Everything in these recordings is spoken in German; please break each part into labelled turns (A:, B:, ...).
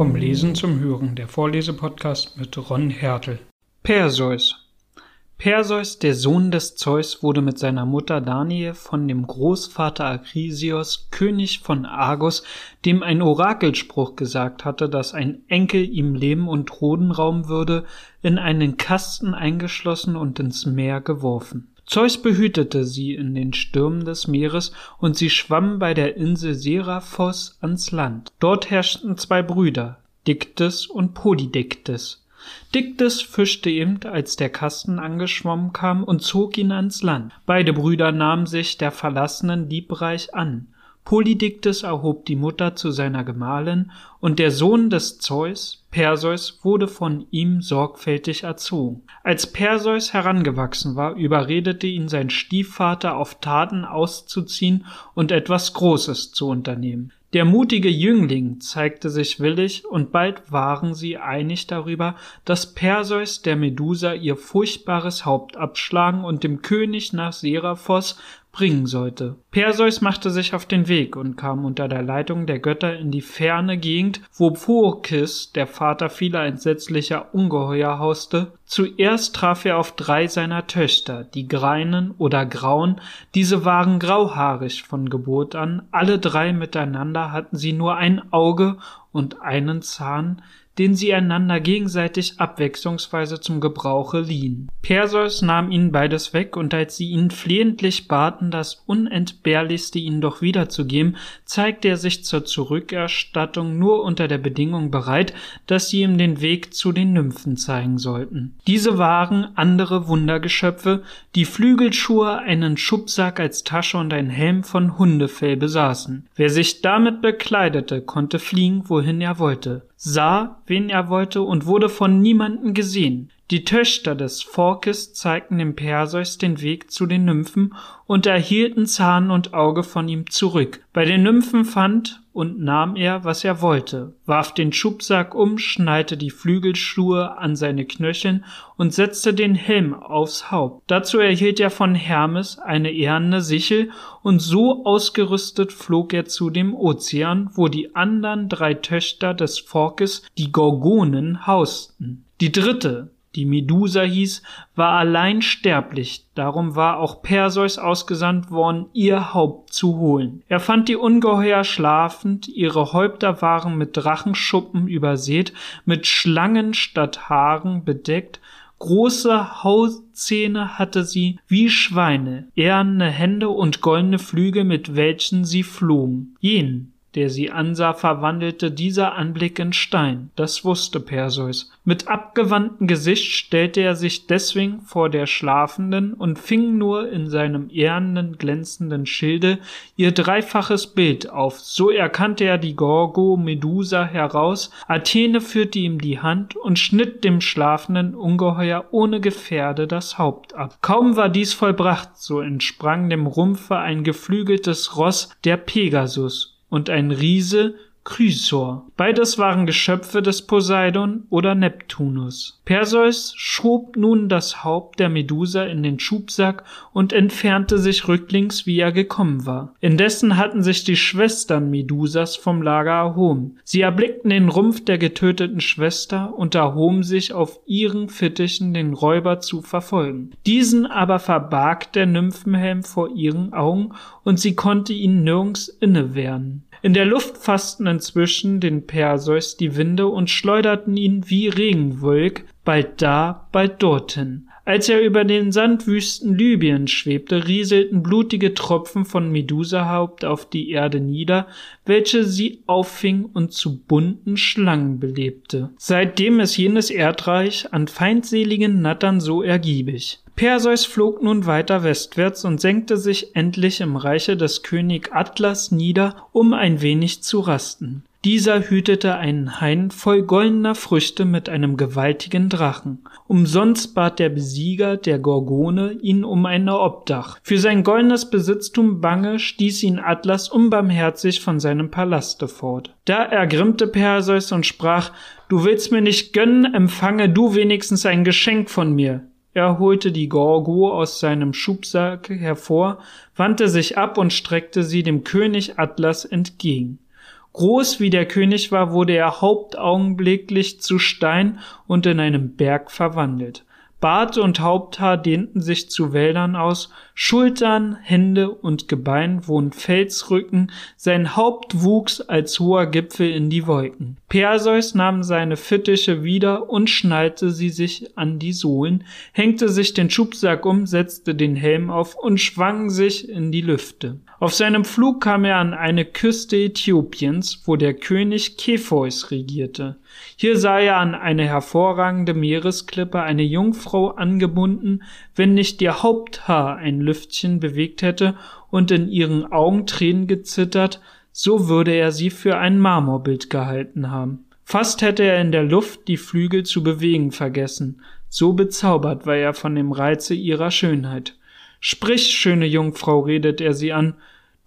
A: Vom Lesen zum Hören, der Vorlesepodcast mit Ron Hertel. Perseus. Perseus, der Sohn des Zeus, wurde mit seiner Mutter Danae von dem Großvater Akrisios, König von Argos, dem ein Orakelspruch gesagt hatte, dass ein Enkel ihm Leben und Thron rauben würde, in einen Kasten eingeschlossen und ins Meer geworfen. Zeus behütete sie in den Stürmen des Meeres, und sie schwammen bei der Insel Seraphos ans Land. Dort herrschten zwei Brüder, Diktes und Polydiktes. Diktes fischte eben, als der Kasten angeschwommen kam, und zog ihn ans Land. Beide Brüder nahmen sich der verlassenen Liebreich an. Polydiktes erhob die Mutter zu seiner Gemahlin, und der Sohn des Zeus, Perseus, wurde von ihm sorgfältig erzogen. Als Perseus herangewachsen war, überredete ihn sein Stiefvater auf Taten auszuziehen und etwas Großes zu unternehmen. Der mutige Jüngling zeigte sich willig, und bald waren sie einig darüber, dass Perseus der Medusa ihr furchtbares Haupt abschlagen und dem König nach Seraphos bringen sollte. Perseus machte sich auf den Weg und kam unter der Leitung der Götter in die ferne Gegend, wo Phorkys, der Vater vieler entsetzlicher Ungeheuer, hauste. Zuerst traf er auf drei seiner Töchter, die Greinen oder Grauen. Diese waren grauhaarig von Geburt an. Alle drei miteinander hatten sie nur ein Auge und einen Zahn, den sie einander gegenseitig abwechslungsweise zum Gebrauche liehen. Perseus nahm ihnen beides weg, und als sie ihn flehentlich baten, das Unentbehrlichste ihnen doch wiederzugeben, zeigte er sich zur Zurückerstattung nur unter der Bedingung bereit, dass sie ihm den Weg zu den Nymphen zeigen sollten. Diese waren andere Wundergeschöpfe, die Flügelschuhe, einen Schubsack als Tasche und ein Helm von Hundefell besaßen. Wer sich damit bekleidete, konnte fliegen, wohin er wollte sah, wen er wollte und wurde von niemanden gesehen. Die Töchter des Phorkys zeigten dem Perseus den Weg zu den Nymphen und erhielten Zahn und Auge von ihm zurück. Bei den Nymphen fand und nahm er, was er wollte, warf den Schubsack um, schnallte die Flügelschuhe an seine Knöcheln und setzte den Helm aufs Haupt. Dazu erhielt er von Hermes eine eherne Sichel und so ausgerüstet flog er zu dem Ozean, wo die anderen drei Töchter des Phorkys, die Gorgonen, hausten. Die dritte, die Medusa hieß, war allein sterblich, darum war auch Perseus ausgesandt worden, ihr Haupt zu holen. Er fand die Ungeheuer schlafend, ihre Häupter waren mit Drachenschuppen übersät, mit Schlangen statt Haaren bedeckt, große Hauszähne hatte sie wie Schweine, eherne Hände und goldene Flügel, mit welchen sie flogen. Jenen, der sie ansah, verwandelte dieser Anblick in Stein. Das wusste Perseus. Mit abgewandtem Gesicht stellte er sich deswegen vor der Schlafenden und fing nur in seinem ehrenden, glänzenden Schilde ihr dreifaches Bild auf. So erkannte er die Gorgo Medusa heraus. Athene führte ihm die Hand und schnitt dem schlafenden Ungeheuer ohne Gefährde das Haupt ab. Kaum war dies vollbracht, so entsprang dem Rumpfe ein geflügeltes Ross, der Pegasus, und ein Riese Chrysor. Beides waren Geschöpfe des Poseidon oder Neptunus. Perseus schob nun das Haupt der Medusa in den Schubsack und entfernte sich rücklings, wie er gekommen war. Indessen hatten sich die Schwestern Medusas vom Lager erhoben. Sie erblickten den Rumpf der getöteten Schwester und erhoben sich auf ihren Fittichen, den Räuber zu verfolgen. Diesen aber verbarg der Nymphenhelm vor ihren Augen und sie konnte ihn nirgends innewehren. In der Luft fassten inzwischen den Perseus die Winde und schleuderten ihn wie Regenwolk bald da, bald dorthin. Als er über den Sandwüsten Libyens schwebte, rieselten blutige Tropfen von Medusahaupt auf die Erde nieder, welche sie auffing und zu bunten Schlangen belebte. Seitdem ist jenes Erdreich an feindseligen Nattern so ergiebig. Perseus flog nun weiter westwärts und senkte sich endlich im Reiche des König Atlas nieder, um ein wenig zu rasten. Dieser hütete einen Hain voll goldener Früchte mit einem gewaltigen Drachen. Umsonst bat der Besieger der Gorgone ihn um ein Obdach. Für sein goldenes Besitztum bange stieß ihn Atlas unbarmherzig von seinem Palaste fort. Da ergrimmte Perseus und sprach, Du willst mir nicht gönnen, empfange du wenigstens ein Geschenk von mir. Er holte die Gorgo aus seinem Schubsack hervor, wandte sich ab und streckte sie dem König Atlas entgegen. Groß wie der König war, wurde er hauptaugenblicklich zu Stein und in einem Berg verwandelt. Bart und Haupthaar dehnten sich zu Wäldern aus, Schultern, Hände und Gebein wurden Felsrücken, sein Haupt wuchs als hoher Gipfel in die Wolken. Perseus nahm seine Fittiche wieder und schnallte sie sich an die Sohlen, hängte sich den Schubsack um, setzte den Helm auf und schwang sich in die Lüfte. Auf seinem Flug kam er an eine Küste Äthiopiens, wo der König Kepheus regierte. Hier sah er an eine hervorragende Meeresklippe eine Jungfrau angebunden, wenn nicht ihr Haupthaar ein Lüftchen bewegt hätte und in ihren Augen Tränen gezittert, so würde er sie für ein Marmorbild gehalten haben. Fast hätte er in der Luft die Flügel zu bewegen vergessen, so bezaubert war er von dem Reize ihrer Schönheit. Sprich, schöne Jungfrau, redet er sie an,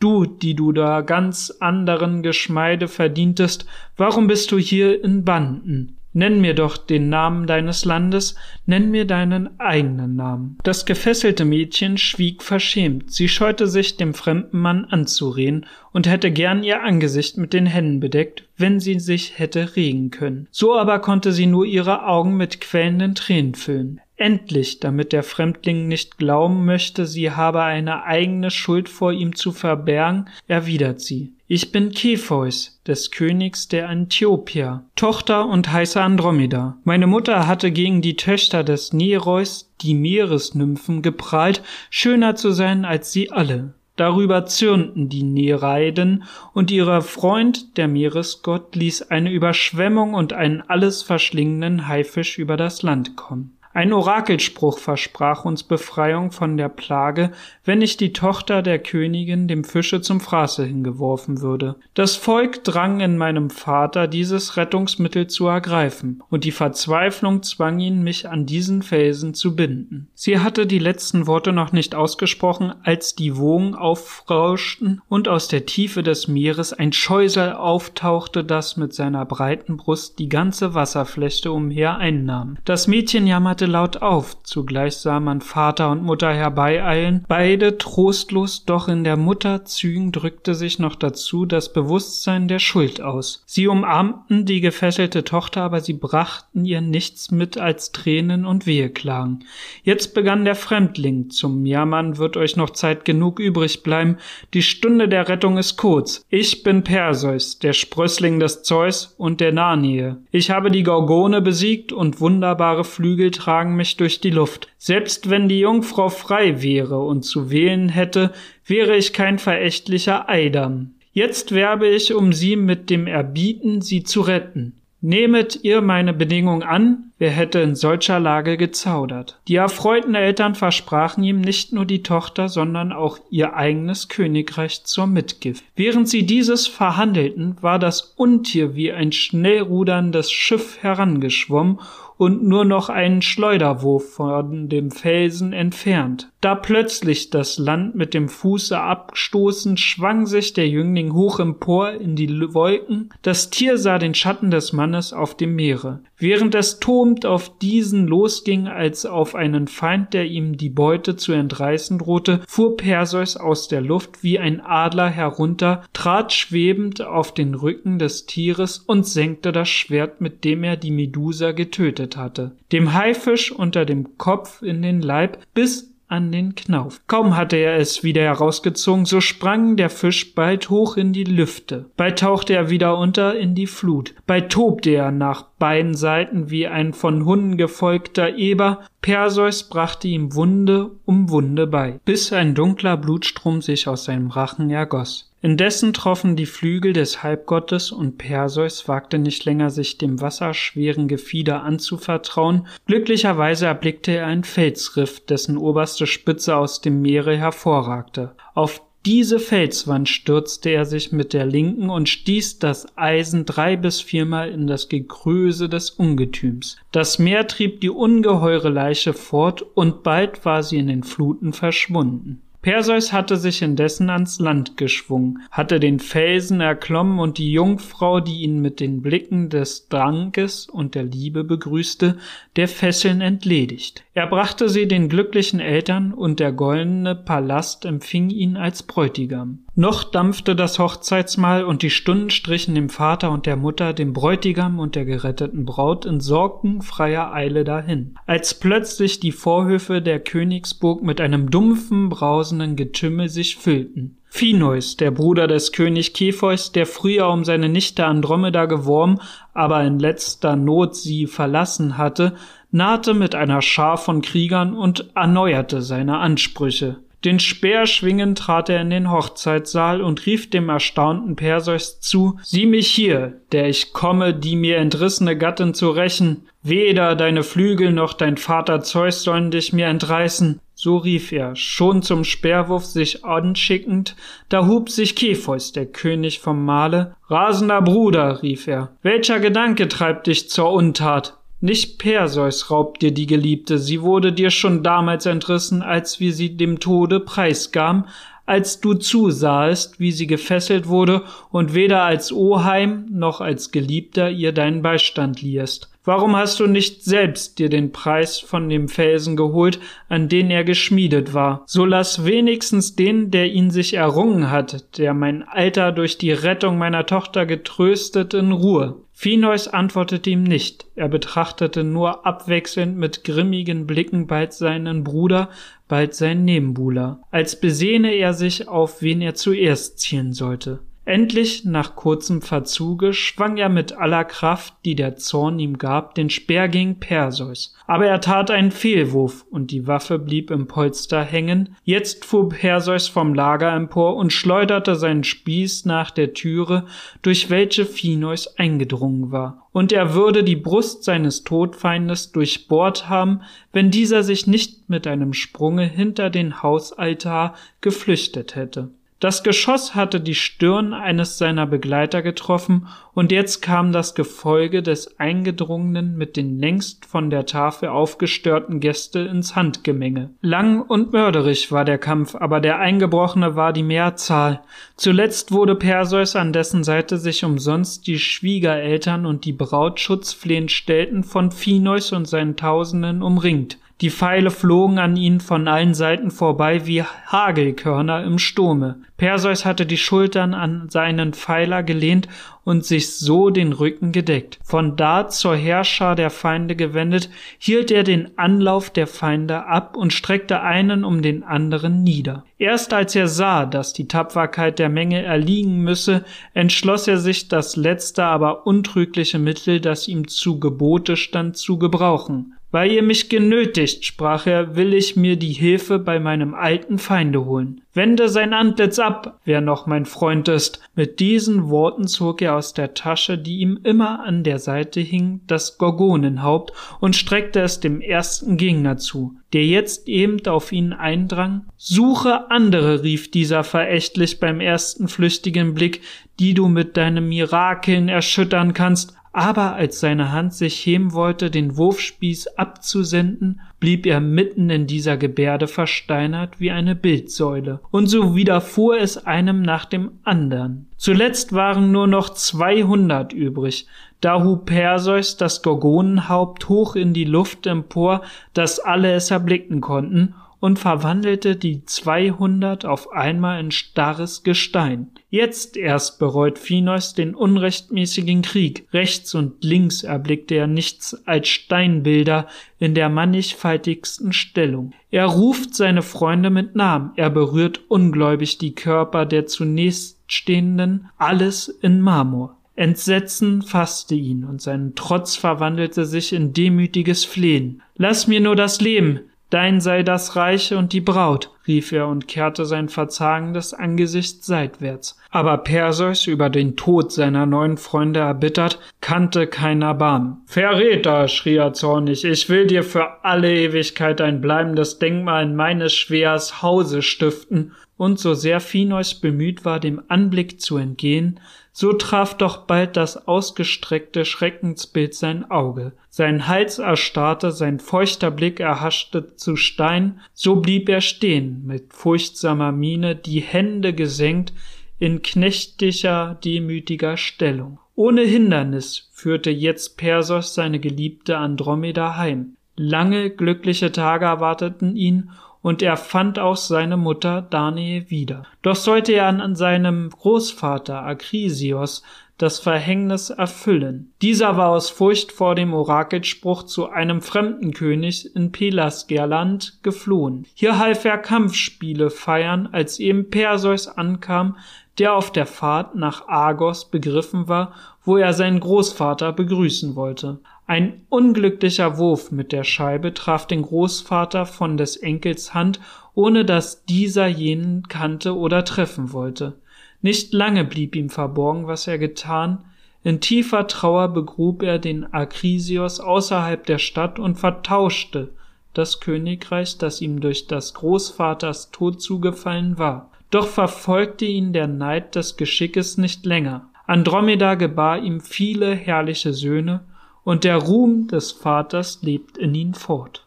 A: du, die du da ganz anderen Geschmeide verdientest, warum bist du hier in Banden? Nenn mir doch den Namen deines Landes, nenn mir deinen eigenen Namen. Das gefesselte Mädchen schwieg verschämt, sie scheute sich, dem fremden Mann anzureden und hätte gern ihr Angesicht mit den Händen bedeckt, wenn sie sich hätte regen können. So aber konnte sie nur ihre Augen mit quellenden Tränen füllen. Endlich, damit der Fremdling nicht glauben möchte, sie habe eine eigene Schuld vor ihm zu verbergen, erwidert sie. Ich bin Kepheus, des Königs der Antiopier, Tochter und heiße Andromeda. Meine Mutter hatte gegen die Töchter des Nereus, die Meeresnymphen, geprahlt, schöner zu sein als sie alle. Darüber zürnten die Nereiden, und ihr Freund, der Meeresgott, ließ eine Überschwemmung und einen alles verschlingenden Haifisch über das Land kommen. Ein Orakelspruch versprach uns Befreiung von der Plage, wenn nicht die Tochter der Königin dem Fische zum Fraße hingeworfen würde. Das Volk drang in meinem Vater, dieses Rettungsmittel zu ergreifen, und die Verzweiflung zwang ihn, mich an diesen Felsen zu binden. Sie hatte die letzten Worte noch nicht ausgesprochen, als die Wogen aufrauschten und aus der Tiefe des Meeres ein Scheusal auftauchte, das mit seiner breiten Brust die ganze Wasserfläche umher einnahm. Das Mädchen jammerte lachte laut auf, zugleich sah man Vater und Mutter herbeieilen, beide trostlos, doch in der Mutter Zügen drückte sich noch dazu das Bewusstsein der Schuld aus. Sie umarmten die gefesselte Tochter, aber sie brachten ihr nichts mit als Tränen und Weheklagen. Jetzt begann der Fremdling, zum Jammern wird euch noch Zeit genug übrig bleiben, die Stunde der Rettung ist kurz. Ich bin Perseus, der Sprössling des Zeus und der Narnie. Ich habe die Gorgone besiegt und wunderbare Flügel tragen tragen mich durch die Luft. Selbst wenn die Jungfrau frei wäre und zu wählen hätte, wäre ich kein verächtlicher Eidam. Jetzt werbe ich um sie mit dem Erbieten, sie zu retten. Nehmet ihr meine Bedingung an, wer hätte in solcher Lage gezaudert? Die erfreuten Eltern versprachen ihm nicht nur die Tochter, sondern auch ihr eigenes Königreich zur Mitgift. Während sie dieses verhandelten, war das Untier wie ein schnell ruderndes Schiff herangeschwommen und nur noch einen Schleuderwurf von dem Felsen entfernt. Da plötzlich das Land mit dem Fuße abstoßend, schwang sich der Jüngling hoch empor in die Wolken. Das Tier sah den Schatten des Mannes auf dem Meere. Während es tobt auf diesen losging als auf einen Feind, der ihm die Beute zu entreißen drohte, fuhr Perseus aus der Luft wie ein Adler herunter, trat schwebend auf den Rücken des Tieres und senkte das Schwert, mit dem er die Medusa getötet hatte, dem Haifisch unter dem Kopf in den Leib, bis an den Knauf. Kaum hatte er es wieder herausgezogen, so sprang der Fisch bald hoch in die Lüfte. Bald tauchte er wieder unter in die Flut. Bald tobte er nach beiden Seiten wie ein von Hunden gefolgter Eber. Perseus brachte ihm Wunde um Wunde bei, bis ein dunkler Blutstrom sich aus seinem Rachen ergoss. Indessen troffen die Flügel des Halbgottes und Perseus wagte nicht länger sich dem wasserschweren Gefieder anzuvertrauen. Glücklicherweise erblickte er ein Felsriff, dessen oberste Spitze aus dem Meere hervorragte. Auf diese Felswand stürzte er sich mit der linken und stieß das Eisen drei bis viermal in das Gegröse des Ungetüms. Das Meer trieb die ungeheure Leiche fort und bald war sie in den Fluten verschwunden. Perseus hatte sich indessen ans Land geschwungen, hatte den Felsen erklommen und die Jungfrau, die ihn mit den Blicken des Drankes und der Liebe begrüßte, der Fesseln entledigt. Er brachte sie den glücklichen Eltern und der goldene Palast empfing ihn als Bräutigam. Noch dampfte das Hochzeitsmahl und die Stunden strichen dem Vater und der Mutter, dem Bräutigam und der geretteten Braut in sorgenfreier Eile dahin, als plötzlich die Vorhöfe der Königsburg mit einem dumpfen, brausenden Getümmel sich füllten. Phineus, der Bruder des König Kepheus, der früher um seine Nichte Andromeda geworben, aber in letzter Not sie verlassen hatte, nahte mit einer Schar von Kriegern und erneuerte seine Ansprüche. Den Speer schwingend trat er in den Hochzeitssaal und rief dem erstaunten Perseus zu, Sieh mich hier, der ich komme, die mir entrissene Gattin zu rächen. Weder deine Flügel noch dein Vater Zeus sollen dich mir entreißen. So rief er, schon zum Speerwurf sich anschickend, da hub sich Kepheus, der König vom Male. Rasender Bruder, rief er, welcher Gedanke treibt dich zur Untat? Nicht Perseus raubt dir die Geliebte, sie wurde dir schon damals entrissen, als wir sie dem Tode preisgaben, als du zusahest, wie sie gefesselt wurde und weder als Oheim noch als Geliebter ihr deinen Beistand liehst. Warum hast du nicht selbst dir den Preis von dem Felsen geholt, an den er geschmiedet war? So lass wenigstens den, der ihn sich errungen hat, der mein Alter durch die Rettung meiner Tochter getröstet, in Ruhe. Phineus antwortete ihm nicht, er betrachtete nur abwechselnd mit grimmigen Blicken bald seinen Bruder, bald seinen Nebenbuhler, als besehne er sich, auf wen er zuerst zielen sollte. Endlich, nach kurzem Verzuge, schwang er mit aller Kraft, die der Zorn ihm gab, den Speer gegen Perseus. Aber er tat einen Fehlwurf, und die Waffe blieb im Polster hängen. Jetzt fuhr Perseus vom Lager empor und schleuderte seinen Spieß nach der Türe, durch welche Phineus eingedrungen war. Und er würde die Brust seines Todfeindes durchbohrt haben, wenn dieser sich nicht mit einem Sprunge hinter den Hausaltar geflüchtet hätte. Das Geschoss hatte die Stirn eines seiner Begleiter getroffen, und jetzt kam das Gefolge des Eingedrungenen mit den längst von der Tafel aufgestörten Gäste ins Handgemenge. Lang und mörderisch war der Kampf, aber der Eingebrochene war die Mehrzahl. Zuletzt wurde Perseus, an dessen Seite sich umsonst die Schwiegereltern und die Braut schutzflehend stellten, von Phineus und seinen Tausenden umringt. Die Pfeile flogen an ihnen von allen Seiten vorbei wie Hagelkörner im Sturme. Perseus hatte die Schultern an seinen Pfeiler gelehnt und sich so den Rücken gedeckt. Von da zur Herrscher der Feinde gewendet, hielt er den Anlauf der Feinde ab und streckte einen um den anderen nieder. Erst als er sah, dass die Tapferkeit der Menge erliegen müsse, entschloss er sich, das letzte, aber untrügliche Mittel, das ihm zu Gebote stand, zu gebrauchen. Weil ihr mich genötigt, sprach er, will ich mir die Hilfe bei meinem alten Feinde holen. Wende sein Antlitz ab, wer noch mein Freund ist. Mit diesen Worten zog er aus der Tasche, die ihm immer an der Seite hing, das Gorgonenhaupt und streckte es dem ersten Gegner zu, der jetzt eben auf ihn eindrang. Suche andere, rief dieser verächtlich beim ersten flüchtigen Blick, die du mit deinen Mirakeln erschüttern kannst, aber als seine Hand sich heben wollte, den Wurfspieß abzusenden, blieb er mitten in dieser Gebärde versteinert wie eine Bildsäule, und so widerfuhr es einem nach dem andern. Zuletzt waren nur noch zweihundert übrig, da hub Perseus das Gorgonenhaupt hoch in die Luft empor, dass alle es erblicken konnten, und verwandelte die zweihundert auf einmal in starres Gestein. Jetzt erst bereut Phineus den unrechtmäßigen Krieg. Rechts und links erblickte er nichts als Steinbilder in der mannigfaltigsten Stellung. Er ruft seine Freunde mit Namen, er berührt ungläubig die Körper der zunächst stehenden, alles in Marmor. Entsetzen fasste ihn und sein Trotz verwandelte sich in demütiges Flehen. Lass mir nur das Leben, Dein sei das Reiche und die Braut, rief er und kehrte sein verzagendes Angesicht seitwärts. Aber Perseus, über den Tod seiner neuen Freunde erbittert, kannte kein Erbarmen. Verräter, schrie er zornig, ich will dir für alle Ewigkeit ein bleibendes Denkmal in meines Schwers Hause stiften. Und so sehr Phineus bemüht war, dem Anblick zu entgehen, so traf doch bald das ausgestreckte Schreckensbild sein Auge. Sein Hals erstarrte, sein feuchter Blick erhaschte zu Stein, so blieb er stehen, mit furchtsamer Miene, die Hände gesenkt, in knechtischer, demütiger Stellung. Ohne Hindernis führte jetzt Persos seine geliebte Andromeda heim. Lange glückliche Tage erwarteten ihn, und er fand auch seine Mutter Danae wieder. Doch sollte er an seinem Großvater Akrisios das Verhängnis erfüllen. Dieser war aus Furcht vor dem Orakelspruch zu einem fremden König in Pelasgerland geflohen. Hier half er Kampfspiele feiern, als eben Perseus ankam, der auf der Fahrt nach Argos begriffen war, wo er seinen Großvater begrüßen wollte. Ein unglücklicher Wurf mit der Scheibe traf den Großvater von des Enkels Hand, ohne dass dieser jenen kannte oder treffen wollte. Nicht lange blieb ihm verborgen, was er getan. In tiefer Trauer begrub er den Akrisios außerhalb der Stadt und vertauschte das Königreich, das ihm durch des Großvaters Tod zugefallen war. Doch verfolgte ihn der Neid des Geschickes nicht länger. Andromeda gebar ihm viele herrliche Söhne, und der Ruhm des Vaters lebt in ihn fort.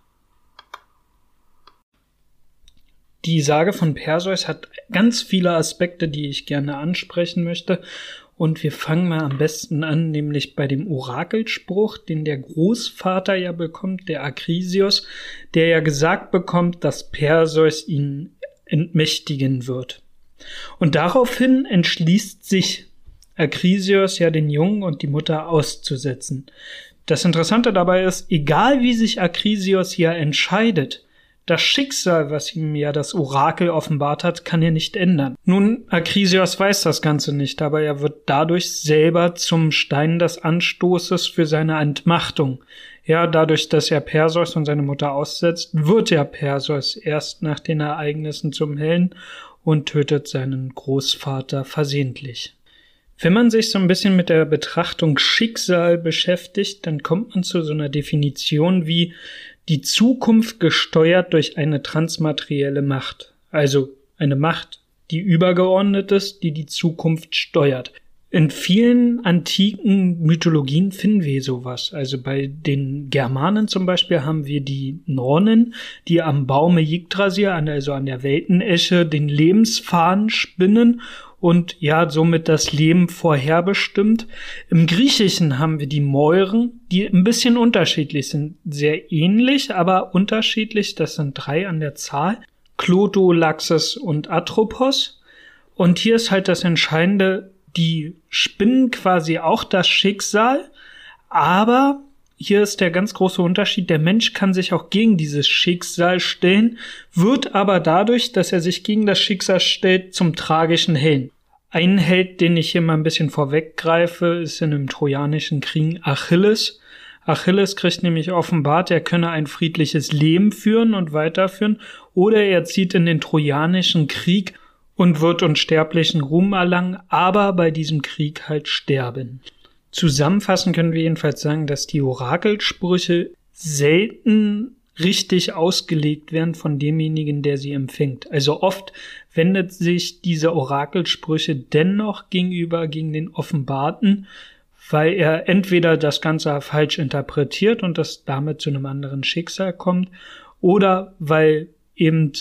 A: Die Sage von Perseus hat ganz viele Aspekte, die ich gerne ansprechen möchte. Und wir fangen mal am besten an, nämlich bei dem Orakelspruch, den der Großvater ja bekommt, der Akrisios, der ja gesagt bekommt, dass Perseus ihn entmächtigen wird. Und daraufhin entschließt sich Akrisios ja den Jungen und die Mutter auszusetzen. Das Interessante dabei ist, egal wie sich Akrisios hier entscheidet, das Schicksal, was ihm ja das Orakel offenbart hat, kann er nicht ändern. Nun, Akrisios weiß das Ganze nicht, aber er wird dadurch selber zum Stein des Anstoßes für seine Entmachtung. Ja, dadurch, dass er Perseus und seine Mutter aussetzt, wird er Perseus erst nach den Ereignissen zum Hellen und tötet seinen Großvater versehentlich. Wenn man sich so ein bisschen mit der Betrachtung Schicksal beschäftigt, dann kommt man zu so einer Definition wie die Zukunft gesteuert durch eine transmaterielle Macht. Also eine Macht, die übergeordnet ist, die die Zukunft steuert. In vielen antiken Mythologien finden wir sowas. Also bei den Germanen zum Beispiel haben wir die Nornen, die am Baume Yggdrasil, also an der Weltenesche, den Lebensfaden spinnen und ja, somit das Leben vorherbestimmt. Im Griechischen haben wir die Mäuren, die ein bisschen unterschiedlich sind. Sehr ähnlich, aber unterschiedlich. Das sind drei an der Zahl. Cloto, Laxus und Atropos. Und hier ist halt das Entscheidende, die spinnen quasi auch das Schicksal, aber hier ist der ganz große Unterschied. Der Mensch kann sich auch gegen dieses Schicksal stellen, wird aber dadurch, dass er sich gegen das Schicksal stellt, zum tragischen Helden. Ein Held, den ich hier mal ein bisschen vorweggreife, ist in einem trojanischen Krieg Achilles. Achilles kriegt nämlich offenbart, er könne ein friedliches Leben führen und weiterführen, oder er zieht in den trojanischen Krieg und wird unsterblichen Ruhm erlangen, aber bei diesem Krieg halt sterben. Zusammenfassend können wir jedenfalls sagen, dass die Orakelsprüche selten richtig ausgelegt werden von demjenigen, der sie empfängt. Also oft wendet sich diese Orakelsprüche dennoch gegenüber gegen den Offenbarten, weil er entweder das Ganze falsch interpretiert und das damit zu einem anderen Schicksal kommt, oder weil eben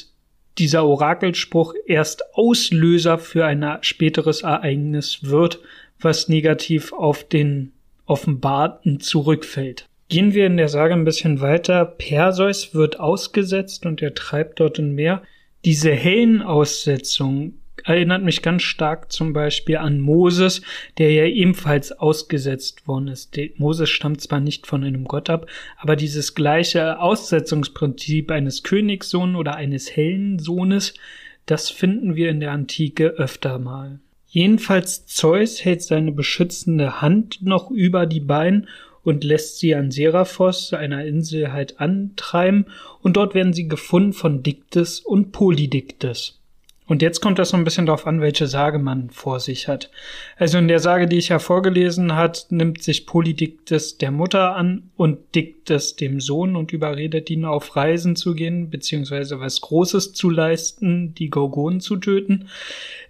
A: dieser Orakelspruch erst Auslöser für ein späteres Ereignis wird, was negativ auf den Offenbarten zurückfällt. Gehen wir in der Sage ein bisschen weiter. Perseus wird ausgesetzt und er treibt dort im Meer. Diese Hellenaussetzung erinnert mich ganz stark zum Beispiel an Moses, der ja ebenfalls ausgesetzt worden ist. Moses stammt zwar nicht von einem Gott ab, aber dieses gleiche Aussetzungsprinzip eines Königssohnes oder eines Hellensohnes, das finden wir in der Antike öfter mal. Jedenfalls Zeus hält seine beschützende Hand noch über die Beine und lässt sie an Seraphos, einer Insel, halt antreiben, und dort werden sie gefunden von Diktes und Polydiktes. Und jetzt kommt das so ein bisschen darauf an, welche Sage man vor sich hat. Also in der Sage, die ich ja vorgelesen hat, nimmt sich Polydiktes der Mutter an und Diktes dem Sohn und überredet ihn auf Reisen zu gehen, beziehungsweise was Großes zu leisten, die Gorgonen zu töten.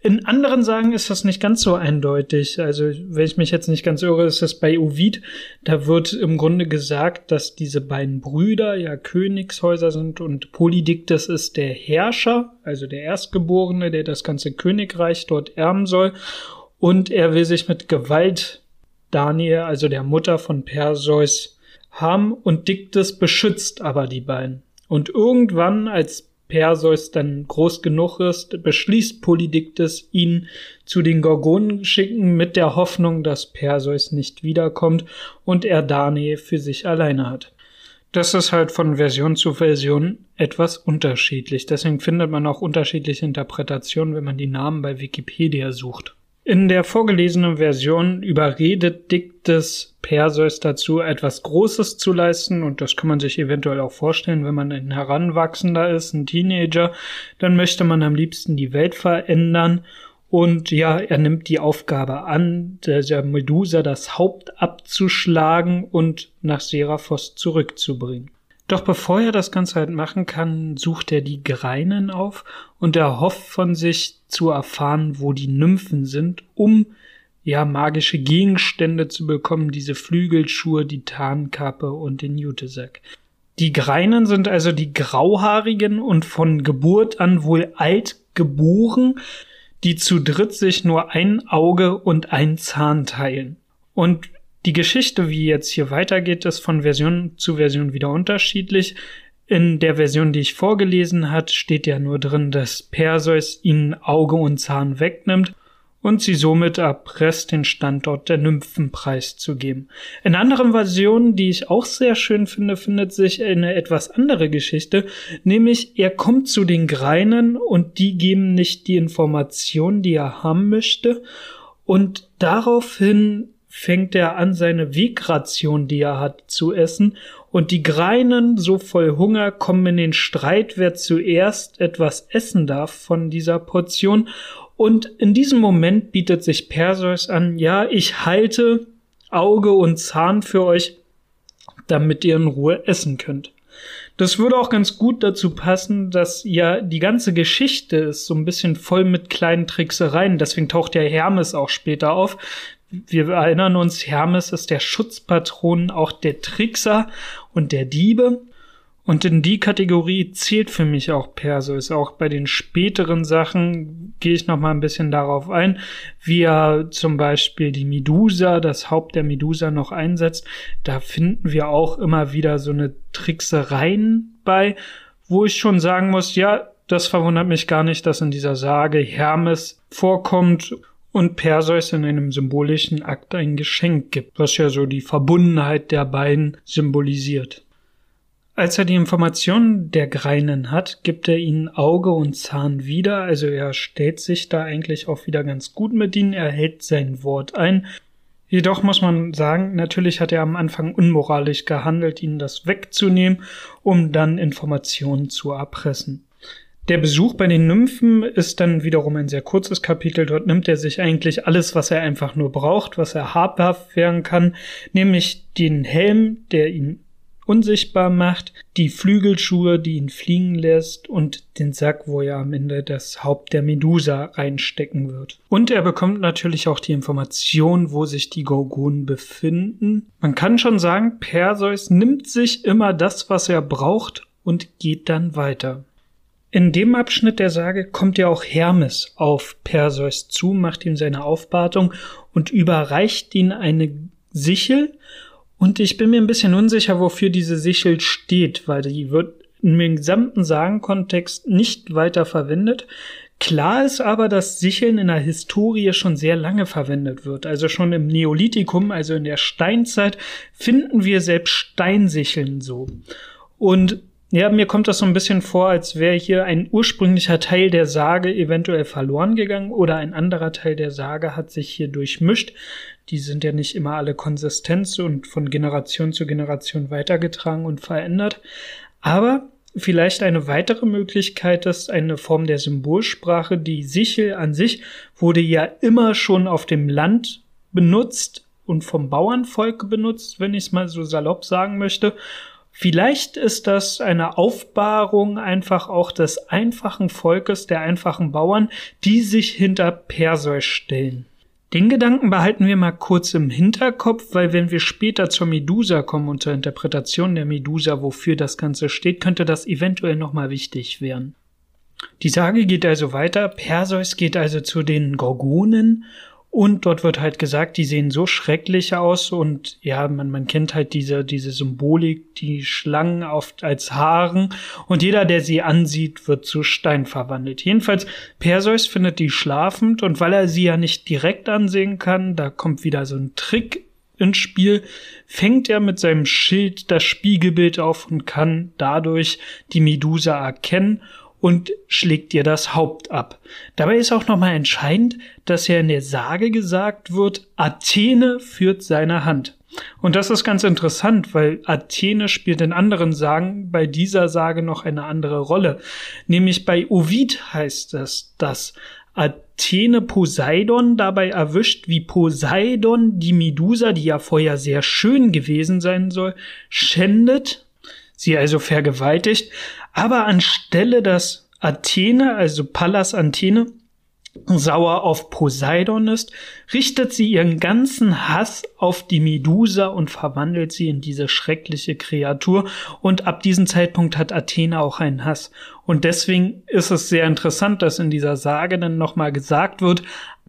A: In anderen Sagen ist das nicht ganz so eindeutig. Also, wenn ich mich jetzt nicht ganz irre, ist das bei Ovid. Da wird im Grunde gesagt, dass diese beiden Brüder ja Königshäuser sind und Polydiktes ist der Herrscher, also der Erstgeborene, der das ganze Königreich dort erben soll. Und er will sich mit Gewalt Daniel, also der Mutter von Perseus, haben und Diktes beschützt aber die beiden. Und irgendwann, als Perseus dann groß genug ist, beschließt Polydiktes, ihn zu den Gorgonen schicken, mit der Hoffnung, dass Perseus nicht wiederkommt und er Danae für sich alleine hat. Das ist halt von Version zu Version etwas unterschiedlich. Deswegen findet man auch unterschiedliche Interpretationen, wenn man die Namen bei Wikipedia sucht. In der vorgelesenen Version überredet Diktes Perseus dazu, etwas Großes zu leisten, und das kann man sich eventuell auch vorstellen, wenn man ein Heranwachsender ist, ein Teenager, dann möchte man am liebsten die Welt verändern, und ja, er nimmt die Aufgabe an, der Medusa das Haupt abzuschlagen und nach Seraphos zurückzubringen. Doch bevor er das Ganze halt machen kann, sucht er die Greinen auf und er hofft von sich zu erfahren, wo die Nymphen sind, um ja magische Gegenstände zu bekommen, diese Flügelschuhe, die Tarnkappe und den Jutesack. Die Greinen sind also die Grauhaarigen und von Geburt an wohl alt geboren, die zu dritt sich nur ein Auge und ein Zahn teilen. Und die Geschichte, wie jetzt hier weitergeht, ist von Version zu Version wieder unterschiedlich. In der Version, die ich vorgelesen hat, steht ja nur drin, dass Perseus ihnen Auge und Zahn wegnimmt und sie somit erpresst, den Standort der Nymphen preiszugeben. In anderen Versionen, die ich auch sehr schön finde, findet sich eine etwas andere Geschichte, nämlich er kommt zu den Greinen und die geben nicht die Information, die er haben möchte. Und daraufhin fängt er an, seine Wegration, die er hat, zu essen, und die Greinen, so voll Hunger, kommen in den Streit, wer zuerst etwas essen darf von dieser Portion, und in diesem Moment bietet sich Perseus an, ja, ich halte Auge und Zahn für euch, damit ihr in Ruhe essen könnt. Das würde auch ganz gut dazu passen, dass ja die ganze Geschichte ist so ein bisschen voll mit kleinen Tricksereien. Deswegen taucht der Hermes auch später auf, wir erinnern uns, Hermes ist der Schutzpatron auch der Trickser und der Diebe. Und in die Kategorie zählt für mich auch Perseus. Auch bei den späteren Sachen gehe ich noch mal ein bisschen darauf ein, wie er zum Beispiel die Medusa, das Haupt der Medusa noch einsetzt. Da finden wir auch immer wieder so eine Tricksereien bei, wo ich schon sagen muss, ja, das verwundert mich gar nicht, dass in dieser Sage Hermes vorkommt und Perseus in einem symbolischen Akt ein Geschenk gibt, was ja so die Verbundenheit der beiden symbolisiert. Als er die Informationen der Greinen hat, gibt er ihnen Auge und Zahn wieder, also er stellt sich da eigentlich auch wieder ganz gut mit ihnen, er hält sein Wort ein. Jedoch muss man sagen, natürlich hat er am Anfang unmoralisch gehandelt, ihnen das wegzunehmen, um dann Informationen zu erpressen. Der Besuch bei den Nymphen ist dann wiederum ein sehr kurzes Kapitel. Dort nimmt er sich eigentlich alles, was er einfach nur braucht, was er habhaft werden kann, nämlich den Helm, der ihn unsichtbar macht, die Flügelschuhe, die ihn fliegen lässt und den Sack, wo er am Ende das Haupt der Medusa reinstecken wird. Und er bekommt natürlich auch die Information, wo sich die Gorgonen befinden. Man kann schon sagen, Perseus nimmt sich immer das, was er braucht und geht dann weiter. In dem Abschnitt der Sage kommt ja auch Hermes auf Perseus zu, macht ihm seine Aufwartung und überreicht ihm eine Sichel. Und ich bin mir ein bisschen unsicher, wofür diese Sichel steht, weil die wird im gesamten Sagenkontext nicht weiter verwendet. Klar ist aber, dass Sicheln in der Historie schon sehr lange verwendet wird. Also schon im Neolithikum, also in der Steinzeit, finden wir selbst Steinsicheln so. Und ja, mir kommt das so ein bisschen vor, als wäre hier ein ursprünglicher Teil der Sage eventuell verloren gegangen oder ein anderer Teil der Sage hat sich hier durchmischt. Die sind ja nicht immer alle konsistent und von Generation zu Generation weitergetragen und verändert. Aber vielleicht eine weitere Möglichkeit ist eine Form der Symbolsprache. Die Sichel an sich wurde ja immer schon auf dem Land benutzt und vom Bauernvolk benutzt, wenn ich es mal so salopp sagen möchte. Vielleicht ist das eine Aufbahrung einfach auch des einfachen Volkes, der einfachen Bauern, die sich hinter Perseus stellen. Den Gedanken behalten wir mal kurz im Hinterkopf, weil wenn wir später zur Medusa kommen und zur Interpretation der Medusa, wofür das Ganze steht, könnte das eventuell nochmal wichtig werden. Die Sage geht also weiter. Perseus geht also zu den Gorgonen Und dort wird halt gesagt, die sehen so schrecklich aus und ja, man, man kennt halt diese, diese Symbolik, die Schlangen oft als Haaren und jeder, der sie ansieht, wird zu Stein verwandelt. Jedenfalls, Perseus findet die schlafend und weil er sie ja nicht direkt ansehen kann, da kommt wieder so ein Trick ins Spiel, fängt er mit seinem Schild das Spiegelbild auf und kann dadurch die Medusa erkennen und schlägt ihr das Haupt ab. Dabei ist auch nochmal entscheidend, dass ja in der Sage gesagt wird, Athene führt seine Hand. Und das ist ganz interessant, weil Athene spielt in anderen Sagen bei dieser Sage noch eine andere Rolle. Nämlich bei Ovid heißt es, dass Athene Poseidon dabei erwischt, wie Poseidon die Medusa, die ja vorher sehr schön gewesen sein soll, schändet, sie also vergewaltigt, aber anstelle, dass Athene, also Pallas Athene, sauer auf Poseidon ist, richtet sie ihren ganzen Hass auf die Medusa und verwandelt sie in diese schreckliche Kreatur. Und ab diesem Zeitpunkt hat Athene auch einen Hass. Und deswegen ist es sehr interessant, dass in dieser Sage dann nochmal gesagt wird,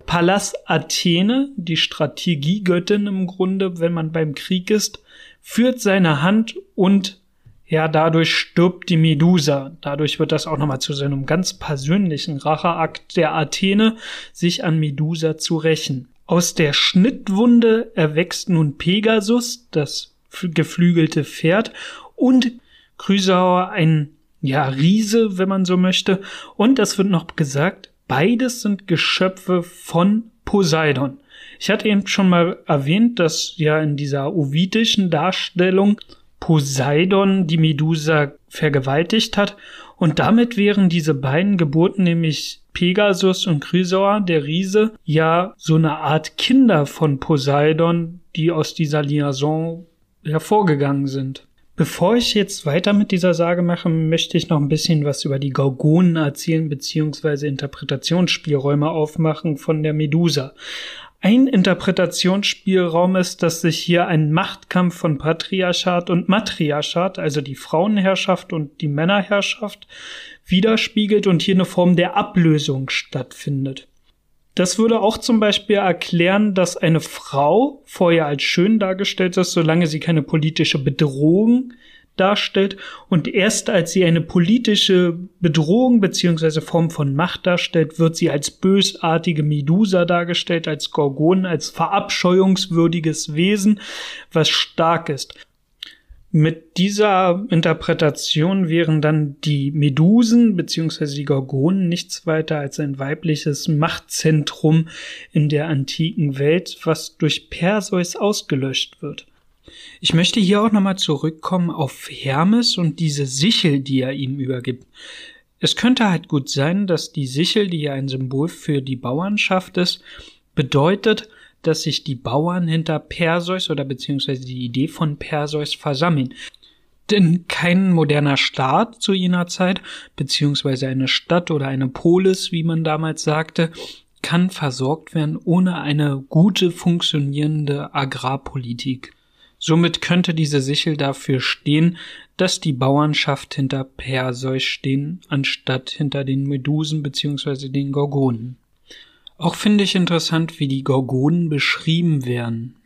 A: Pallas Athene, die Strategiegöttin im Grunde, wenn man beim Krieg ist, führt seine Hand und ja, dadurch stirbt die Medusa. Dadurch wird das auch nochmal zu seinem ganz persönlichen Racheakt der Athene, sich an Medusa zu rächen. Aus der Schnittwunde erwächst nun Pegasus, das geflügelte Pferd, und Chrysauer ein, ja, Riese, wenn man so möchte. Und es wird noch gesagt, beides sind Geschöpfe von Poseidon. Ich hatte eben schon mal erwähnt, dass ja in dieser ovidischen Darstellung Poseidon die Medusa vergewaltigt hat. Und damit wären diese beiden Geburten, nämlich Pegasus und Chrysaor, der Riese, ja so eine Art Kinder von Poseidon, die aus dieser Liaison hervorgegangen sind. Bevor ich jetzt weiter mit dieser Sage mache, möchte ich noch ein bisschen was über die Gorgonen erzählen bzw. Interpretationsspielräume aufmachen von der Medusa. Ein Interpretationsspielraum ist, dass sich hier ein Machtkampf von Patriarchat und Matriarchat, also die Frauenherrschaft und die Männerherrschaft, widerspiegelt und hier eine Form der Ablösung stattfindet. Das würde auch zum Beispiel erklären, dass eine Frau vorher als schön dargestellt ist, solange sie keine politische Bedrohung darstellt und erst als sie eine politische Bedrohung beziehungsweise Form von Macht darstellt, wird sie als bösartige Medusa dargestellt, als Gorgon, als verabscheuungswürdiges Wesen, was stark ist. Mit dieser Interpretation wären dann die Medusen bzw. die Gorgonen nichts weiter als ein weibliches Machtzentrum in der antiken Welt, was durch Perseus ausgelöscht wird. Ich möchte hier auch nochmal zurückkommen auf Hermes und diese Sichel, die er ihm übergibt. Es könnte halt gut sein, dass die Sichel, die ja ein Symbol für die Bauernschaft ist, bedeutet, dass sich die Bauern hinter Perseus oder beziehungsweise die Idee von Perseus versammeln. Denn kein moderner Staat zu jener Zeit, beziehungsweise eine Stadt oder eine Polis, wie man damals sagte, kann versorgt werden ohne eine gute funktionierende Agrarpolitik. Somit könnte diese Sichel dafür stehen, dass die Bauernschaft hinter Perseus stehen, anstatt hinter den Medusen bzw. den Gorgonen. Auch finde ich interessant, wie die Gorgonen beschrieben werden.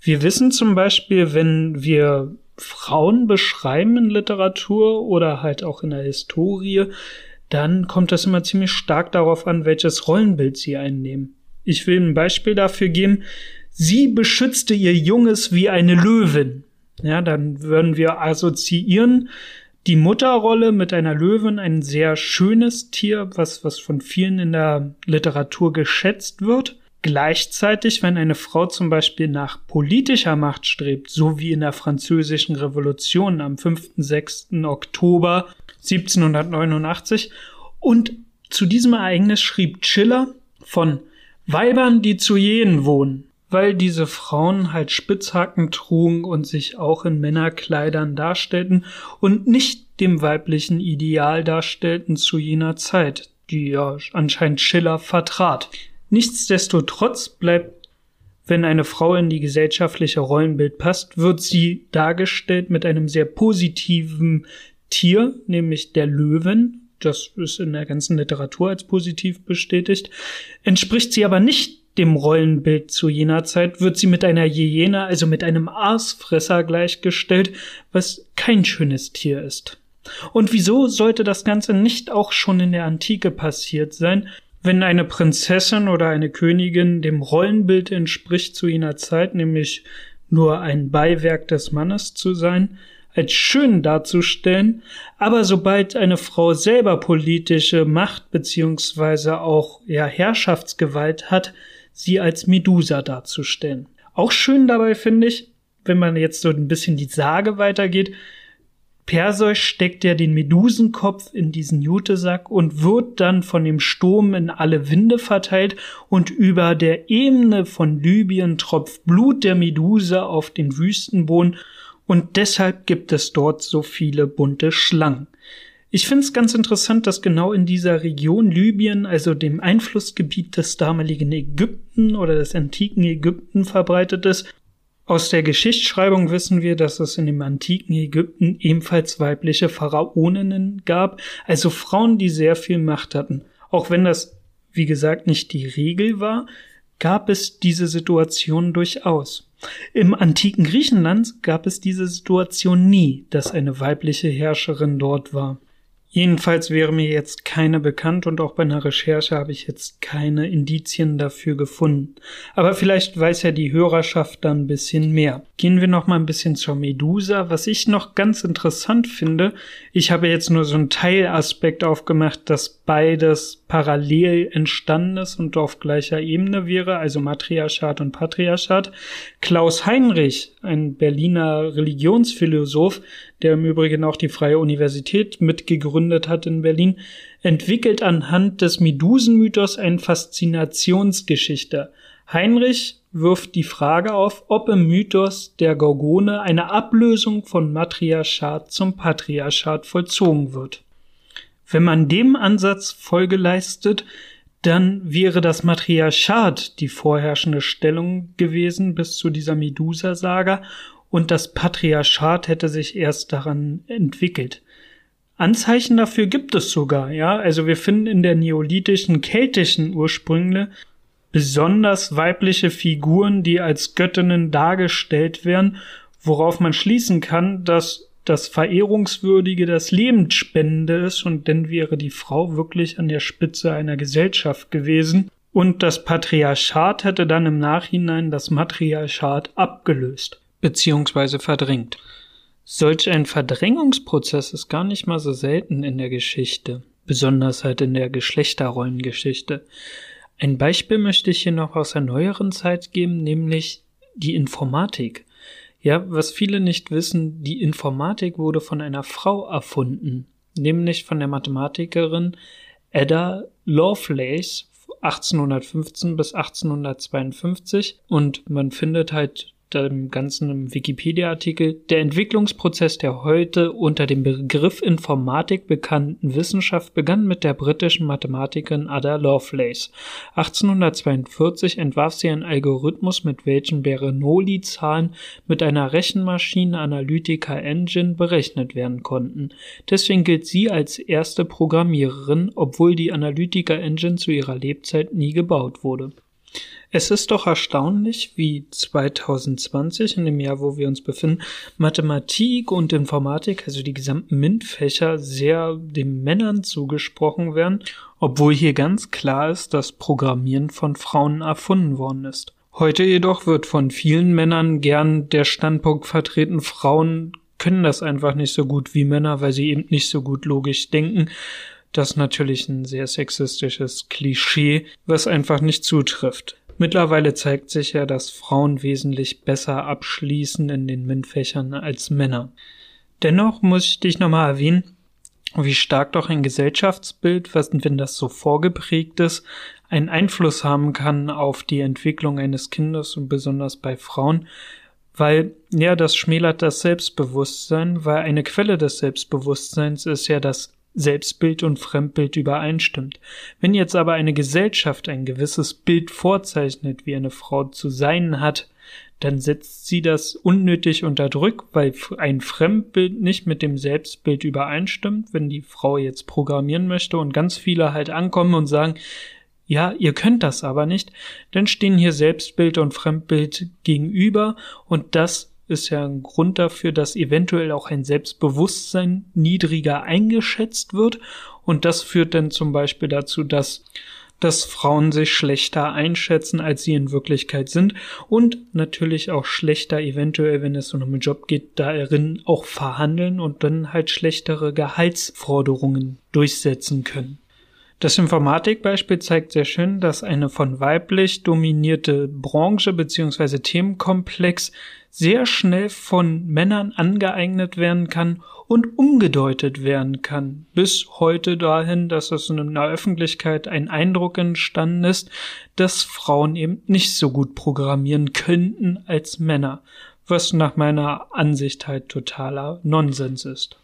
A: Wir wissen zum Beispiel, wenn wir Frauen beschreiben in Literatur oder halt auch in der Historie, dann kommt das immer ziemlich stark darauf an, welches Rollenbild sie einnehmen. Ich will ein Beispiel dafür geben. Sie beschützte ihr Junges wie eine Löwin. Ja, dann würden wir assoziieren die Mutterrolle mit einer Löwin, ein sehr schönes Tier, was, was von vielen in der Literatur geschätzt wird. Gleichzeitig, wenn eine Frau zum Beispiel nach politischer Macht strebt, so wie in der französischen Revolution am 5. 6. Oktober 1789, und zu diesem Ereignis schrieb Schiller von Weibern, die zu jenen wohnen, weil diese Frauen halt Spitzhacken trugen und sich auch in Männerkleidern darstellten und nicht dem weiblichen Ideal darstellten zu jener Zeit, die ja anscheinend Schiller vertrat. Nichtsdestotrotz bleibt, wenn eine Frau in die gesellschaftliche Rollenbild passt, wird sie dargestellt mit einem sehr positiven Tier, nämlich der Löwen, das ist in der ganzen Literatur als positiv bestätigt, entspricht sie aber nicht dem Rollenbild zu jener Zeit wird sie mit einer Hyäne, also mit einem Aasfresser gleichgestellt, was kein schönes Tier ist. Und wieso sollte das Ganze nicht auch schon in der Antike passiert sein, wenn eine Prinzessin oder eine Königin dem Rollenbild entspricht zu jener Zeit, nämlich nur ein Beiwerk des Mannes zu sein, als schön darzustellen, aber sobald eine Frau selber politische Macht beziehungsweise auch ja Herrschaftsgewalt hat, sie als Medusa darzustellen. Auch schön dabei finde ich, wenn man jetzt so ein bisschen die Sage weitergeht, Perseus steckt ja den Medusenkopf in diesen Jutesack und wird dann von dem Sturm in alle Winde verteilt und über der Ebene von Libyen tropft Blut der Meduse auf den Wüstenboden und deshalb gibt es dort so viele bunte Schlangen. Ich finde es ganz interessant, dass genau in dieser Region Libyen, also dem Einflussgebiet des damaligen Ägypten oder des antiken Ägypten verbreitet ist aus der Geschichtsschreibung wissen wir, dass es in dem antiken Ägypten ebenfalls weibliche Pharaoninnen gab, also Frauen, die sehr viel Macht hatten. Auch wenn das, wie gesagt, nicht die Regel war, gab es diese Situation durchaus. Im antiken Griechenland gab es diese Situation nie, dass eine weibliche Herrscherin dort war. Jedenfalls wäre mir jetzt keine bekannt und auch bei einer Recherche habe ich jetzt keine Indizien dafür gefunden. Aber vielleicht weiß ja die Hörerschaft dann ein bisschen mehr. Gehen wir noch mal ein bisschen zur Medusa. Was ich noch ganz interessant finde, ich habe jetzt nur so einen Teilaspekt aufgemacht, dass beides parallel entstanden ist und auf gleicher Ebene wäre, also Matriarchat und Patriarchat. Klaus Heinrich, ein Berliner Religionsphilosoph, der im Übrigen auch die Freie Universität mitgegründet hat in Berlin, entwickelt anhand des Medusenmythos eine Faszinationsgeschichte. Heinrich wirft die Frage auf, ob im Mythos der Gorgone eine Ablösung von Matriarchat zum Patriarchat vollzogen wird. Wenn man dem Ansatz Folge leistet, dann wäre das Matriarchat die vorherrschende Stellung gewesen bis zu dieser Medusa-Saga und das Patriarchat hätte sich erst daran entwickelt. Anzeichen dafür gibt es sogar, ja. Also wir finden in der neolithischen keltischen Ursprünge besonders weibliche Figuren, die als Göttinnen dargestellt werden, worauf man schließen kann, dass das Verehrungswürdige das Lebensspende ist und dann wäre die Frau wirklich an der Spitze einer Gesellschaft gewesen und das Patriarchat hätte dann im Nachhinein das Matriarchat abgelöst beziehungsweise verdrängt. Solch ein Verdrängungsprozess ist gar nicht mal so selten in der Geschichte, besonders halt in der Geschlechterrollengeschichte. Ein Beispiel möchte ich hier noch aus der neueren Zeit geben, nämlich die Informatik. Ja, was viele nicht wissen, die Informatik wurde von einer Frau erfunden, nämlich von der Mathematikerin Ada Lovelace 1815 bis 1852 und man findet halt dem ganzen Wikipedia-Artikel, der Entwicklungsprozess der heute unter dem Begriff Informatik bekannten Wissenschaft begann mit der britischen Mathematikerin Ada Lovelace. 1842 entwarf sie einen Algorithmus, mit welchem Bernoulli-Zahlen mit einer Rechenmaschine Analytica Engine berechnet werden konnten. Deswegen gilt sie als erste Programmiererin, obwohl die Analytica Engine zu ihrer Lebzeit nie gebaut wurde. Es ist doch erstaunlich, wie 2020, in dem Jahr, wo wir uns befinden, Mathematik und Informatik, also die gesamten MINT-Fächer, sehr den Männern zugesprochen werden, obwohl hier ganz klar ist, dass Programmieren von Frauen erfunden worden ist. Heute jedoch wird von vielen Männern gern der Standpunkt vertreten, Frauen können das einfach nicht so gut wie Männer, weil sie eben nicht so gut logisch denken. Das ist natürlich ein sehr sexistisches Klischee, was einfach nicht zutrifft. Mittlerweile zeigt sich ja, dass Frauen wesentlich besser abschließen in den MINT-Fächern als Männer. Dennoch muss ich dich nochmal erwähnen, wie stark doch ein Gesellschaftsbild, wenn das so vorgeprägt ist, einen Einfluss haben kann auf die Entwicklung eines Kindes und besonders bei Frauen, weil ja, das schmälert das Selbstbewusstsein, weil eine Quelle des Selbstbewusstseins ist ja das Selbstbild und Fremdbild übereinstimmt. Wenn jetzt aber eine Gesellschaft ein gewisses Bild vorzeichnet, wie eine Frau zu sein hat, dann setzt sie das unnötig unter Druck, weil ein Fremdbild nicht mit dem Selbstbild übereinstimmt, wenn die Frau jetzt programmieren möchte und ganz viele halt ankommen und sagen, ja, ihr könnt das aber nicht, dann stehen hier Selbstbild und Fremdbild gegenüber und das ist ja ein Grund dafür, dass eventuell auch ein Selbstbewusstsein niedriger eingeschätzt wird und das führt dann zum Beispiel dazu, dass dass Frauen sich schlechter einschätzen, als sie in Wirklichkeit sind und natürlich auch schlechter eventuell, wenn es um einen Job geht, darin auch verhandeln und dann halt schlechtere Gehaltsforderungen durchsetzen können. Das Informatikbeispiel zeigt sehr schön, dass eine von weiblich dominierte Branche bzw. Themenkomplex sehr schnell von Männern angeeignet werden kann und umgedeutet werden kann. Bis heute dahin, dass es in der Öffentlichkeit ein Eindruck entstanden ist, dass Frauen eben nicht so gut programmieren könnten als Männer, was nach meiner Ansicht halt totaler Nonsens ist.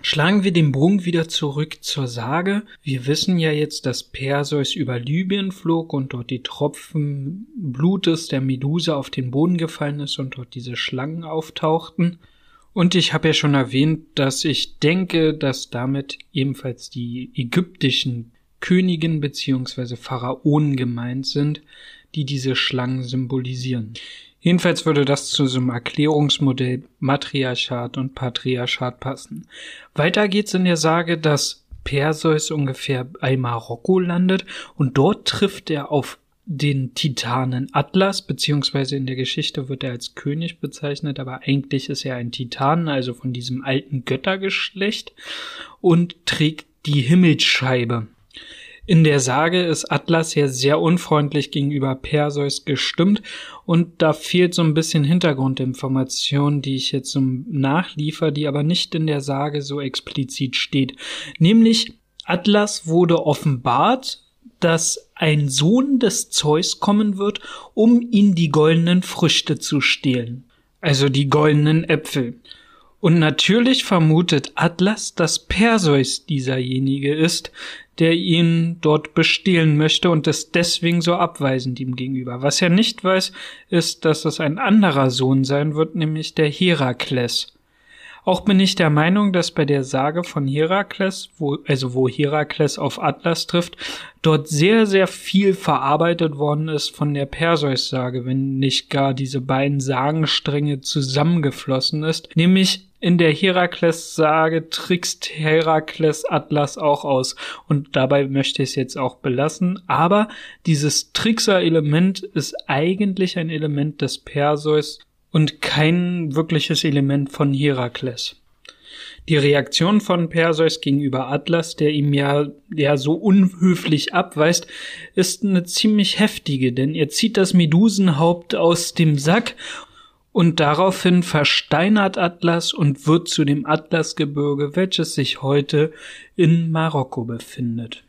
A: Schlagen wir den Bogen wieder zurück zur Sage. Wir wissen ja jetzt, dass Perseus über Libyen flog und dort die Tropfen Blutes der Medusa auf den Boden gefallen ist und dort diese Schlangen auftauchten. Und ich habe ja schon erwähnt, dass ich denke, dass damit ebenfalls die ägyptischen Königen bzw. Pharaonen gemeint sind, die diese Schlangen symbolisieren. Jedenfalls würde das zu so einem Erklärungsmodell Matriarchat und Patriarchat passen. Weiter geht's in der Sage, dass Perseus ungefähr bei Marokko landet und dort trifft er auf den Titanen Atlas, beziehungsweise in der Geschichte wird er als König bezeichnet, aber eigentlich ist er ein Titan, also von diesem alten Göttergeschlecht und trägt die Himmelsscheibe. In der Sage ist Atlas ja sehr unfreundlich gegenüber Perseus gestimmt und da fehlt so ein bisschen Hintergrundinformation, die ich jetzt nachliefer, die aber nicht in der Sage so explizit steht. Nämlich Atlas wurde offenbart, dass ein Sohn des Zeus kommen wird, um ihn die goldenen Früchte zu stehlen. Also die goldenen Äpfel. Und natürlich vermutet Atlas, dass Perseus dieserjenige ist, der ihn dort bestehlen möchte und ist deswegen so abweisend ihm gegenüber. Was er nicht weiß, ist, dass es ein anderer Sohn sein wird, nämlich der Herakles. Auch bin ich der Meinung, dass bei der Sage von Herakles, wo, also wo Herakles auf Atlas trifft, dort sehr, sehr viel verarbeitet worden ist von der Perseus-Sage, wenn nicht gar diese beiden Sagenstränge zusammengeflossen ist, nämlich in der Herakles-Sage trickst Herakles Atlas auch aus. Und dabei möchte ich es jetzt auch belassen. Aber dieses Trickser-Element ist eigentlich ein Element des Perseus und kein wirkliches Element von Herakles. Die Reaktion von Perseus gegenüber Atlas, der ihm ja, ja so unhöflich abweist, ist eine ziemlich heftige, denn er zieht das Medusenhaupt aus dem Sack und daraufhin versteinert Atlas und wird zu dem Atlasgebirge, welches sich heute in Marokko befindet.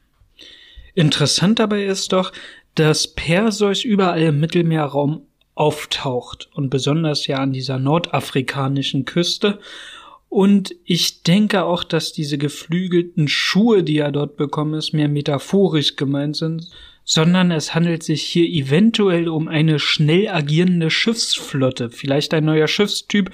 A: Interessant dabei ist doch, dass Perseus überall im Mittelmeerraum auftaucht und besonders ja an dieser nordafrikanischen Küste. Und ich denke auch, dass diese geflügelten Schuhe, die er dort bekommen ist, mehr metaphorisch gemeint sind, sondern es handelt sich hier eventuell um eine schnell agierende Schiffsflotte, vielleicht ein neuer Schiffstyp,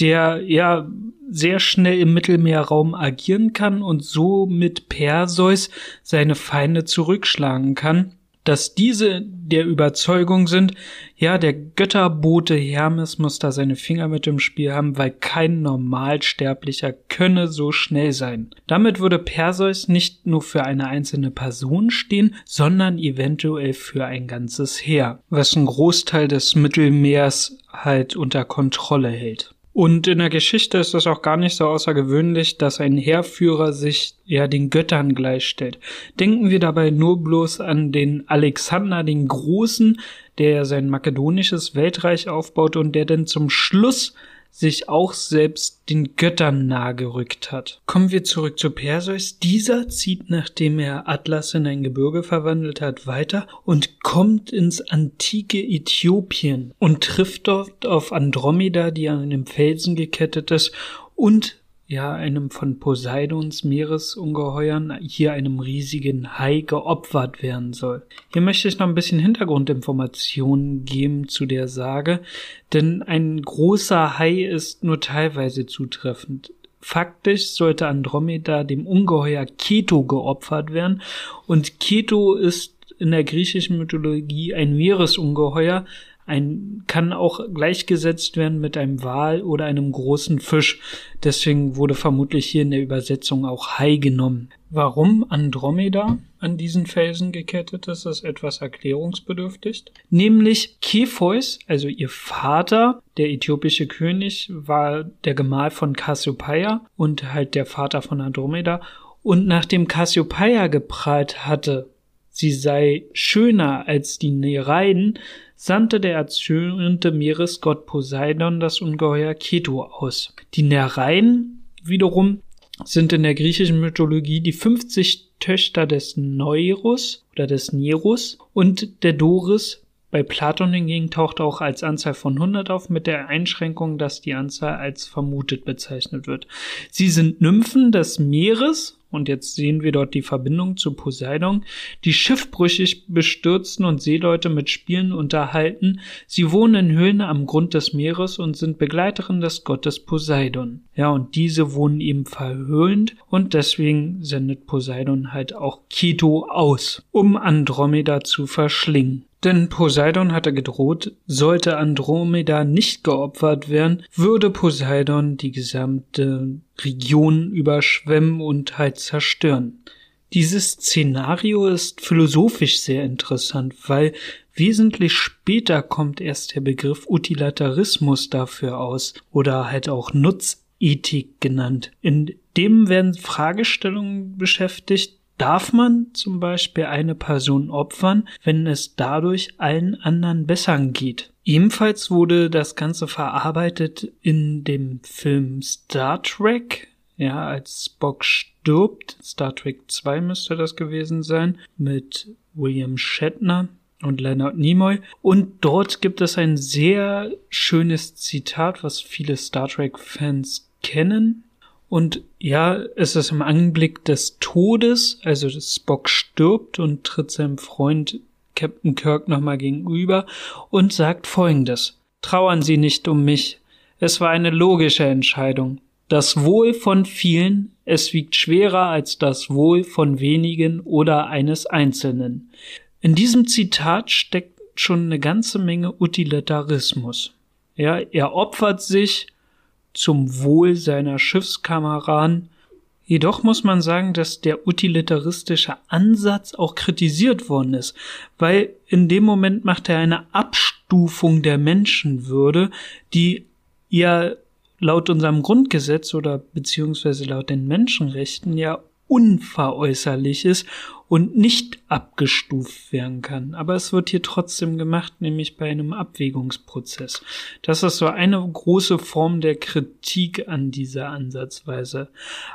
A: der ja sehr schnell im Mittelmeerraum agieren kann und so mit Perseus seine Feinde zurückschlagen kann dass diese der Überzeugung sind, ja, der Götterbote Hermes muss da seine Finger mit im Spiel haben, weil kein Normalsterblicher könne so schnell sein. Damit würde Perseus nicht nur für eine einzelne Person stehen, sondern eventuell für ein ganzes Heer, was einen Großteil des Mittelmeers halt unter Kontrolle hält. Und in der Geschichte ist es auch gar nicht so außergewöhnlich, dass ein Heerführer sich ja den Göttern gleichstellt. Denken wir dabei nur bloß an den Alexander den Großen, der sein makedonisches Weltreich aufbaut und der dann zum Schluss sich auch selbst den Göttern nahegerückt hat. Kommen wir zurück zu Perseus. Dieser zieht, nachdem er Atlas in ein Gebirge verwandelt hat, weiter und kommt ins antike Äthiopien und trifft dort auf Andromeda, die an einem Felsen gekettet ist und ja, einem von Poseidons Meeresungeheuern, hier einem riesigen Hai geopfert werden soll. Hier möchte ich noch ein bisschen Hintergrundinformationen geben zu der Sage, denn ein großer Hai ist nur teilweise zutreffend. Faktisch sollte Andromeda dem Ungeheuer Keto geopfert werden und Keto ist in der griechischen Mythologie ein Meeresungeheuer, ein, kann auch gleichgesetzt werden mit einem Wal oder einem großen Fisch. Deswegen wurde vermutlich hier in der Übersetzung auch Hai genommen. Warum Andromeda an diesen Felsen gekettet ist, ist etwas erklärungsbedürftig. Nämlich Kepheus, also ihr Vater, der äthiopische König, war der Gemahl von Cassiopeia und halt der Vater von Andromeda. Und nachdem Cassiopeia geprahlt hatte, sie sei schöner als die Nereiden, sandte der erzürnte Meeresgott Poseidon das Ungeheuer Keto aus. Die Nereiden wiederum sind in der griechischen Mythologie die 50 Töchter des Neurus oder des Nerus und der Doris. Bei Platon hingegen taucht auch als Anzahl von 100 auf, mit der Einschränkung, dass die Anzahl als vermutet bezeichnet wird. Sie sind Nymphen des Meeres und jetzt sehen wir dort die Verbindung zu Poseidon, die schiffbrüchig bestürzten und Seeleute mit Spielen unterhalten. Sie wohnen in Höhlen am Grund des Meeres und sind Begleiterin des Gottes Poseidon. Ja, und diese wohnen eben verhöhnt und deswegen sendet Poseidon halt auch Keto aus, um Andromeda zu verschlingen. Denn Poseidon hatte gedroht, sollte Andromeda nicht geopfert werden, würde Poseidon die gesamte Region überschwemmen und halt zerstören. Dieses Szenario ist philosophisch sehr interessant, weil wesentlich später kommt erst der Begriff Utilitarismus dafür aus oder halt auch Nutzethik genannt. In dem werden Fragestellungen beschäftigt, darf man zum Beispiel eine Person opfern, wenn es dadurch allen anderen besser geht. Ebenfalls wurde das Ganze verarbeitet in dem Film Star Trek, ja, als Spock stirbt. Star Trek 2 müsste das gewesen sein, mit William Shatner und Leonard Nimoy. Und dort gibt es ein sehr schönes Zitat, was viele Star Trek-Fans kennen. Und ja, es ist im Anblick des Todes, also Spock stirbt und tritt seinem Freund Captain Kirk nochmal gegenüber und sagt folgendes. Trauern Sie nicht um mich. Es war eine logische Entscheidung. Das Wohl von vielen, es wiegt schwerer als das Wohl von wenigen oder eines Einzelnen. In diesem Zitat steckt schon eine ganze Menge Utilitarismus. Ja, er opfert sich, zum Wohl seiner Schiffskameraden. Jedoch muss man sagen, dass der utilitaristische Ansatz auch kritisiert worden ist, weil in dem Moment macht er eine Abstufung der Menschenwürde, die ja laut unserem Grundgesetz oder beziehungsweise laut den Menschenrechten ja unveräußerlich ist und nicht abgestuft werden kann. Aber es wird hier trotzdem gemacht, nämlich bei einem Abwägungsprozess. Das ist so eine große Form der Kritik an dieser Ansatzweise.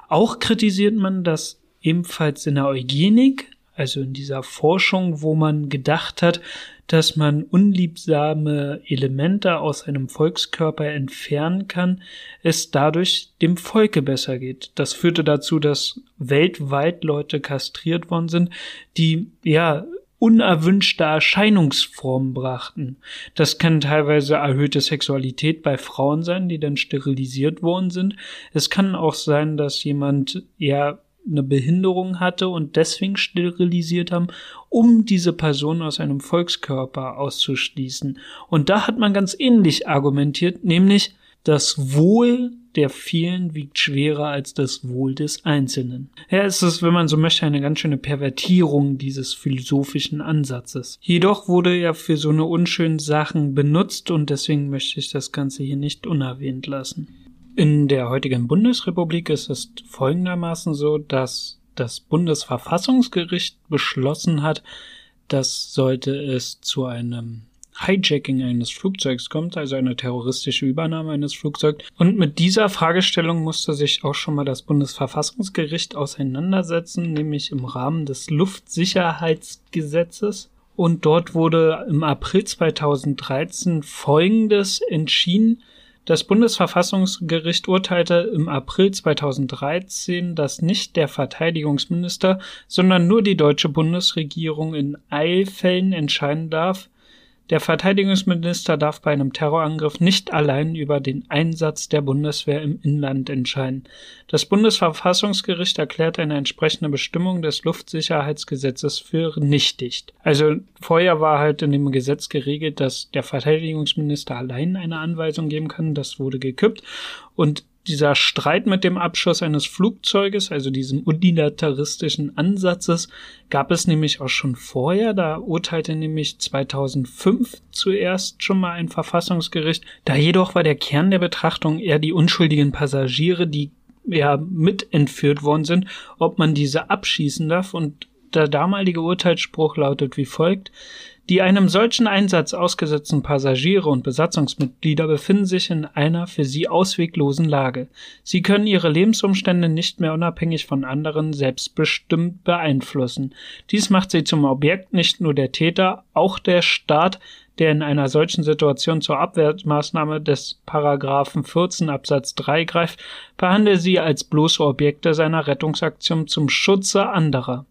A: Auch kritisiert man das ebenfalls in der Eugenik, also in dieser Forschung, wo man gedacht hat, dass man unliebsame Elemente aus einem Volkskörper entfernen kann, es dadurch dem Volke besser geht. Das führte dazu, dass weltweit Leute kastriert worden sind, die ja unerwünschte Erscheinungsformen brachten. Das kann teilweise erhöhte Sexualität bei Frauen sein, die dann sterilisiert worden sind. Es kann auch sein, dass jemand ja eine Behinderung hatte und deswegen sterilisiert haben, um diese Person aus einem Volkskörper auszuschließen. Und da hat man ganz ähnlich argumentiert, nämlich das Wohl der vielen wiegt schwerer als das Wohl des Einzelnen. Ja, es ist, wenn man so möchte, eine ganz schöne Pervertierung dieses philosophischen Ansatzes. Jedoch wurde er für so eine unschönen Sachen benutzt und deswegen möchte ich das Ganze hier nicht unerwähnt lassen. In der heutigen Bundesrepublik ist es folgendermaßen so, dass das Bundesverfassungsgericht beschlossen hat, dass sollte es zu einem Hijacking eines Flugzeugs kommt, also eine terroristische Übernahme eines Flugzeugs. Und mit dieser Fragestellung musste sich auch schon mal das Bundesverfassungsgericht auseinandersetzen, nämlich im Rahmen des Luftsicherheitsgesetzes. Und dort wurde im April 2013 Folgendes entschieden, das Bundesverfassungsgericht urteilte im April 2013, dass nicht der Verteidigungsminister, sondern nur die deutsche Bundesregierung in Eilfällen entscheiden darf, Der Verteidigungsminister darf bei einem Terrorangriff nicht allein über den Einsatz der Bundeswehr im Inland entscheiden. Das Bundesverfassungsgericht erklärt eine entsprechende Bestimmung des Luftsicherheitsgesetzes für nichtig. Also vorher war halt in dem Gesetz geregelt, dass der Verteidigungsminister allein eine Anweisung geben kann. Das wurde gekippt und dieser Streit mit dem Abschuss eines Flugzeuges, also diesem unilateristischen Ansatzes, gab es nämlich auch schon vorher. Da urteilte nämlich 2005 zuerst schon mal ein Verfassungsgericht. Da jedoch war der Kern der Betrachtung eher die unschuldigen Passagiere, die ja mit entführt worden sind, ob man diese abschießen darf. Und der damalige Urteilsspruch lautet wie folgt. Die einem solchen Einsatz ausgesetzten Passagiere und Besatzungsmitglieder befinden sich in einer für sie ausweglosen Lage. Sie können ihre Lebensumstände nicht mehr unabhängig von anderen selbstbestimmt beeinflussen. Dies macht sie zum Objekt nicht nur der Täter, auch der Staat, der in einer solchen Situation zur Abwehrmaßnahme des Paragraphen 14 Absatz 3 greift, behandle sie als bloße Objekte seiner Rettungsaktion zum Schutze anderer.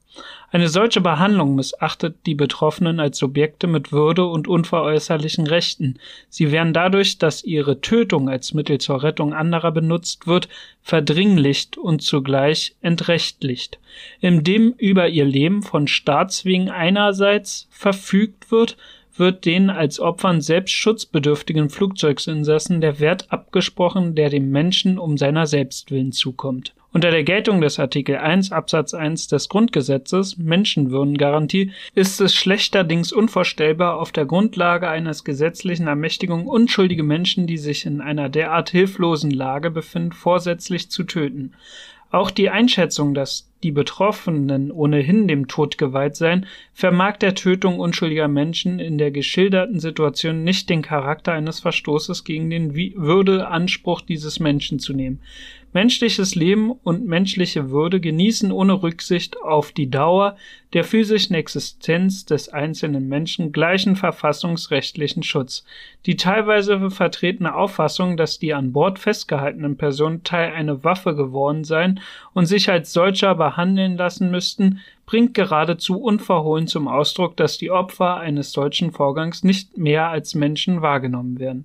A: Eine solche Behandlung missachtet die Betroffenen als Subjekte mit Würde und unveräußerlichen Rechten. Sie werden dadurch, dass ihre Tötung als Mittel zur Rettung anderer benutzt wird, verdringlicht und zugleich entrechtlicht, indem über ihr Leben von Staatswegen einerseits verfügt wird, wird den als Opfern selbst schutzbedürftigen Flugzeugsinsassen der Wert abgesprochen, der dem Menschen um seiner selbst willen zukommt. Unter der Geltung des Artikel 1 Absatz 1 des Grundgesetzes Menschenwürdengarantie ist es schlechterdings unvorstellbar, auf der Grundlage eines gesetzlichen Ermächtigung unschuldige Menschen, die sich in einer derart hilflosen Lage befinden, vorsätzlich zu töten. Auch die Einschätzung, dass die Betroffenen ohnehin dem Tod geweiht seien, vermag der Tötung unschuldiger Menschen in der geschilderten Situation nicht den Charakter eines Verstoßes gegen den Würdeanspruch dieses Menschen zu nehmen. Menschliches Leben und menschliche Würde genießen ohne Rücksicht auf die Dauer der physischen Existenz des einzelnen Menschen gleichen verfassungsrechtlichen Schutz. Die teilweise vertretene Auffassung, dass die an Bord festgehaltenen Personen Teil einer Waffe geworden seien und sich als solcher behandeln lassen müssten, bringt geradezu unverhohlen zum Ausdruck, dass die Opfer eines solchen Vorgangs nicht mehr als Menschen wahrgenommen werden.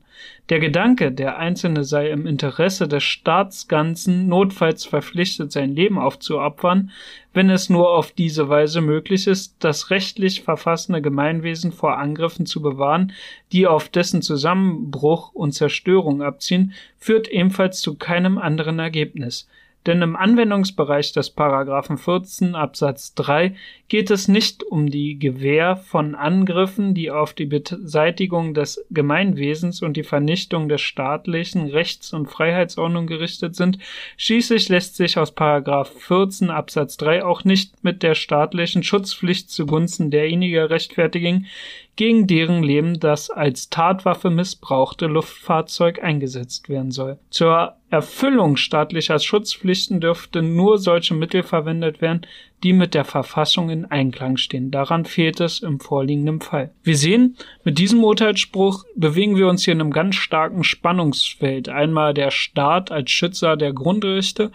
A: Der Gedanke, der Einzelne sei im Interesse des Staatsganzen notfalls verpflichtet, sein Leben aufzuopfern, wenn es nur auf diese Weise möglich ist, das rechtlich verfassene Gemeinwesen vor Angriffen zu bewahren, die auf dessen Zusammenbruch und Zerstörung abziehen, führt ebenfalls zu keinem anderen Ergebnis. Denn im Anwendungsbereich des Paragraphen 14 Absatz 3 geht es nicht um die Gewähr von Angriffen, die auf die Beseitigung des Gemeinwesens und die Vernichtung der staatlichen Rechts- und Freiheitsordnung gerichtet sind. Schließlich lässt sich aus Paragraph 14 Absatz 3 auch nicht mit der staatlichen Schutzpflicht zugunsten derjenigen rechtfertigen, gegen deren Leben das als Tatwaffe missbrauchte Luftfahrzeug eingesetzt werden soll. Zur Erfüllung staatlicher Schutzpflichten dürften nur solche Mittel verwendet werden, die mit der Verfassung in Einklang stehen. Daran fehlt es im vorliegenden Fall. Wir sehen, mit diesem Urteilsspruch bewegen wir uns hier in einem ganz starken Spannungsfeld. Einmal der Staat als Schützer der Grundrechte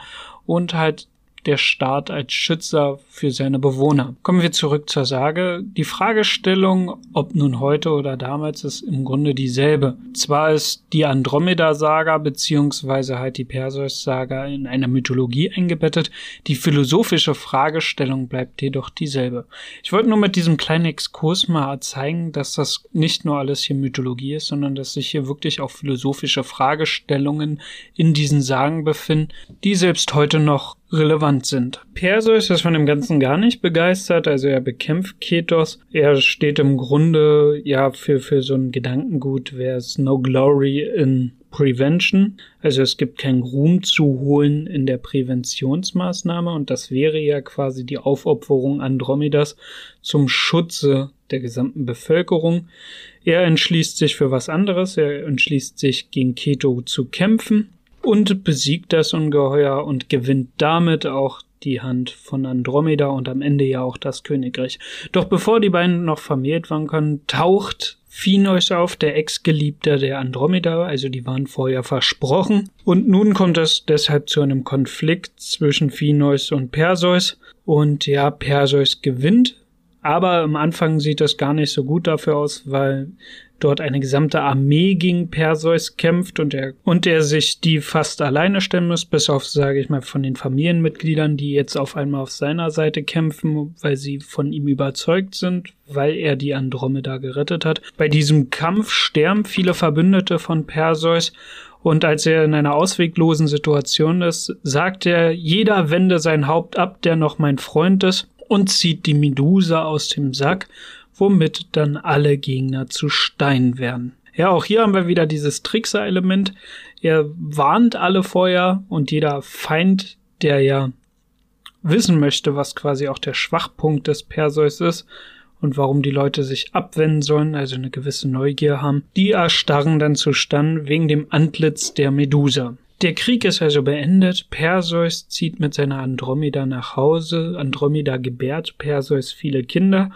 A: und halt der Staat als Schützer für seine Bewohner. Kommen wir zurück zur Sage. Die Fragestellung, ob nun heute oder damals, ist im Grunde dieselbe. Zwar ist die Andromeda-Saga beziehungsweise halt die Perseus-Saga in einer Mythologie eingebettet, die philosophische Fragestellung bleibt jedoch dieselbe. Ich wollte nur mit diesem kleinen Exkurs mal zeigen, dass das nicht nur alles hier Mythologie ist, sondern dass sich hier wirklich auch philosophische Fragestellungen in diesen Sagen befinden, die selbst heute noch relevant sind. Perseus ist von dem Ganzen gar nicht begeistert, also er bekämpft Ketos. Er steht im Grunde ja für, für so ein Gedankengut, there's no glory in Prevention. Also es gibt keinen Ruhm zu holen in der Präventionsmaßnahme und das wäre ja quasi die Aufopferung Andromedas zum Schutze der gesamten Bevölkerung. Er entschließt sich für was anderes, er entschließt sich gegen Keto zu kämpfen und besiegt das Ungeheuer und gewinnt damit auch die Hand von Andromeda und am Ende ja auch das Königreich. Doch bevor die beiden noch vermehrt waren können, taucht Phineus auf, der Ex-Geliebter der Andromeda, also die waren vorher versprochen. Und nun kommt es deshalb zu einem Konflikt zwischen Phineus und Perseus. Und ja, Perseus gewinnt, aber am Anfang sieht das gar nicht so gut dafür aus, weil dort eine gesamte Armee gegen Perseus kämpft und er, und er sich die fast alleine stellen muss, bis auf, sage ich mal, von den Familienmitgliedern, die jetzt auf einmal auf seiner Seite kämpfen, weil sie von ihm überzeugt sind, weil er die Andromeda gerettet hat. Bei diesem Kampf sterben viele Verbündete von Perseus und als er in einer ausweglosen Situation ist, sagt er, jeder wende sein Haupt ab, der noch mein Freund ist, und zieht die Medusa aus dem Sack, womit dann alle Gegner zu Stein werden. Ja, auch hier haben wir wieder dieses Trickser-Element. Er warnt alle vorher und jeder Feind, der ja wissen möchte, was quasi auch der Schwachpunkt des Perseus ist, und warum die Leute sich abwenden sollen, also eine gewisse Neugier haben, die erstarren dann zustande wegen dem Antlitz der Medusa. Der Krieg ist also beendet. Perseus zieht mit seiner Andromeda nach Hause. Andromeda gebärt Perseus viele Kinder.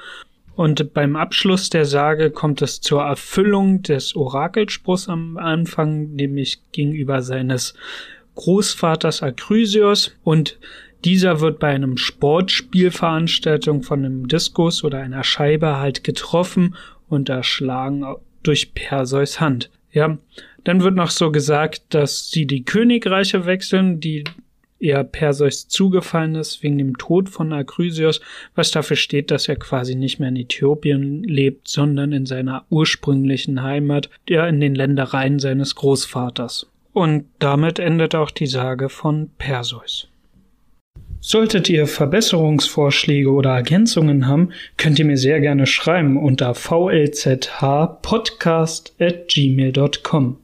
A: Und beim Abschluss der Sage kommt es zur Erfüllung des Orakelspruchs am Anfang, nämlich gegenüber seines Großvaters Akrysios. Und dieser wird bei einem Sportspielveranstaltung von einem Diskus oder einer Scheibe halt getroffen und erschlagen durch Perseus Hand. Ja, dann wird noch so gesagt, dass sie die Königreiche wechseln, die eher Perseus zugefallen ist wegen dem Tod von Akrysios, was dafür steht, dass er quasi nicht mehr in Äthiopien lebt, sondern in seiner ursprünglichen Heimat, der in den Ländereien seines Großvaters. Und damit endet auch die Sage von Perseus. Solltet ihr Verbesserungsvorschläge oder Ergänzungen haben, könnt ihr mir sehr gerne schreiben unter vlzhpodcast at gmail.com.